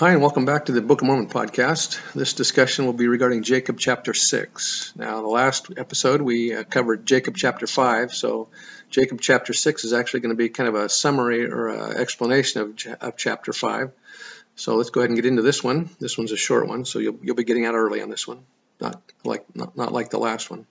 Hi, and welcome back to the Book of Mormon podcast. This discussion will be regarding Jacob chapter 6. Now, the last episode, we uh, covered Jacob chapter 5, so Jacob chapter 6 is actually going to be kind of a summary or a explanation of, of chapter 5. So let's go ahead and get into this one. This one's a short one, so you'll, you'll be getting out early on this one, not like, not, not like the last one.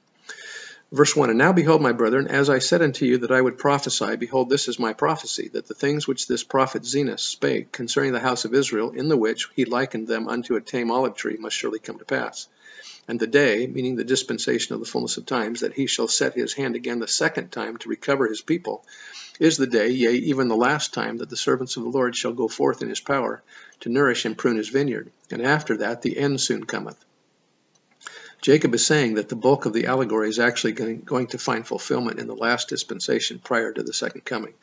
Verse 1 And now behold, my brethren, as I said unto you that I would prophesy, behold, this is my prophecy, that the things which this prophet Zenos spake concerning the house of Israel, in the which he likened them unto a tame olive tree, must surely come to pass. And the day, meaning the dispensation of the fullness of times, that he shall set his hand again the second time to recover his people, is the day, yea, even the last time, that the servants of the Lord shall go forth in his power, to nourish and prune his vineyard. And after that the end soon cometh. Jacob is saying that the bulk of the allegory is actually going to find fulfillment in the last dispensation prior to the second coming.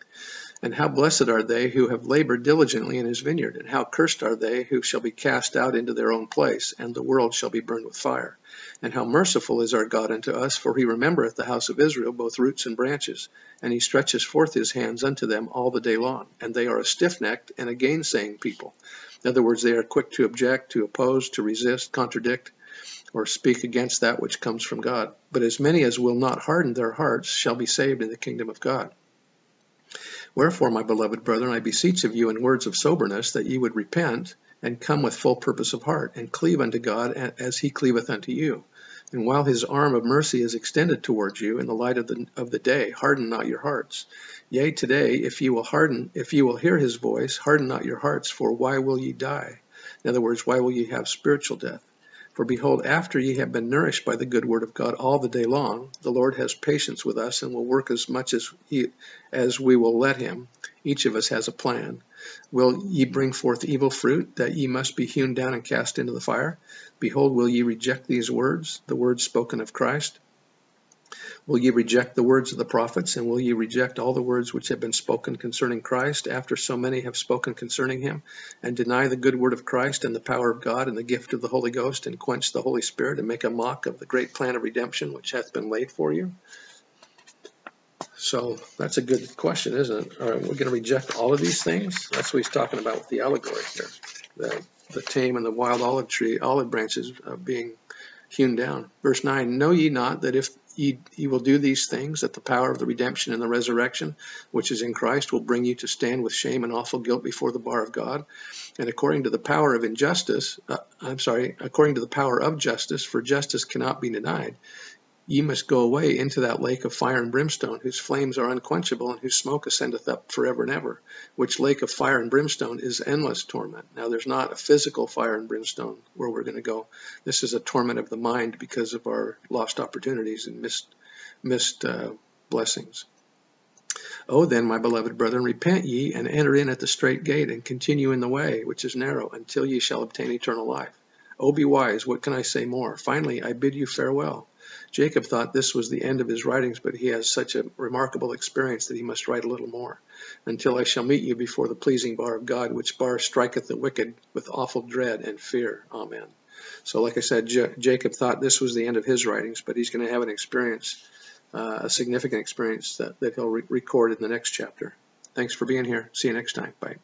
And how blessed are they who have labored diligently in his vineyard, and how cursed are they who shall be cast out into their own place, and the world shall be burned with fire. And how merciful is our God unto us, for he remembereth the house of Israel, both roots and branches, and he stretches forth his hands unto them all the day long. And they are a stiff necked and a gainsaying people. In other words, they are quick to object, to oppose, to resist, contradict, or speak against that which comes from God. But as many as will not harden their hearts shall be saved in the kingdom of God. Wherefore, my beloved brethren, I beseech of you in words of soberness that ye would repent and come with full purpose of heart, and cleave unto God as he cleaveth unto you. And while his arm of mercy is extended towards you in the light of the, of the day, harden not your hearts. Yea, today, if ye will harden, if ye will hear his voice, harden not your hearts, for why will ye die? In other words, why will ye have spiritual death? For behold, after ye have been nourished by the good word of God all the day long, the Lord has patience with us and will work as much as, he, as we will let him. Each of us has a plan. Will ye bring forth evil fruit, that ye must be hewn down and cast into the fire? Behold, will ye reject these words, the words spoken of Christ? Will ye reject the words of the prophets, and will ye reject all the words which have been spoken concerning Christ, after so many have spoken concerning him, and deny the good word of Christ and the power of God and the gift of the Holy Ghost, and quench the Holy Spirit, and make a mock of the great plan of redemption which hath been laid for you? So that's a good question, isn't it? All right, we're going to reject all of these things. That's what he's talking about with the allegory here. The, the tame and the wild olive tree, olive branches uh, being hewn down. Verse 9, Know ye not that if ye will do these things, that the power of the redemption and the resurrection, which is in Christ, will bring you to stand with shame and awful guilt before the bar of God? And according to the power of injustice, uh, I'm sorry, according to the power of justice, for justice cannot be denied, Ye must go away into that lake of fire and brimstone, whose flames are unquenchable, and whose smoke ascendeth up forever and ever. Which lake of fire and brimstone is endless torment. Now, there's not a physical fire and brimstone where we're going to go. This is a torment of the mind because of our lost opportunities and missed, missed uh, blessings. Oh, then, my beloved brethren, repent ye and enter in at the strait gate, and continue in the way, which is narrow, until ye shall obtain eternal life. Oh, be wise, what can I say more? Finally, I bid you farewell. Jacob thought this was the end of his writings, but he has such a remarkable experience that he must write a little more. Until I shall meet you before the pleasing bar of God, which bar striketh the wicked with awful dread and fear. Amen. So, like I said, J Jacob thought this was the end of his writings, but he's going to have an experience, uh, a significant experience that, that he'll re record in the next chapter. Thanks for being here. See you next time. Bye.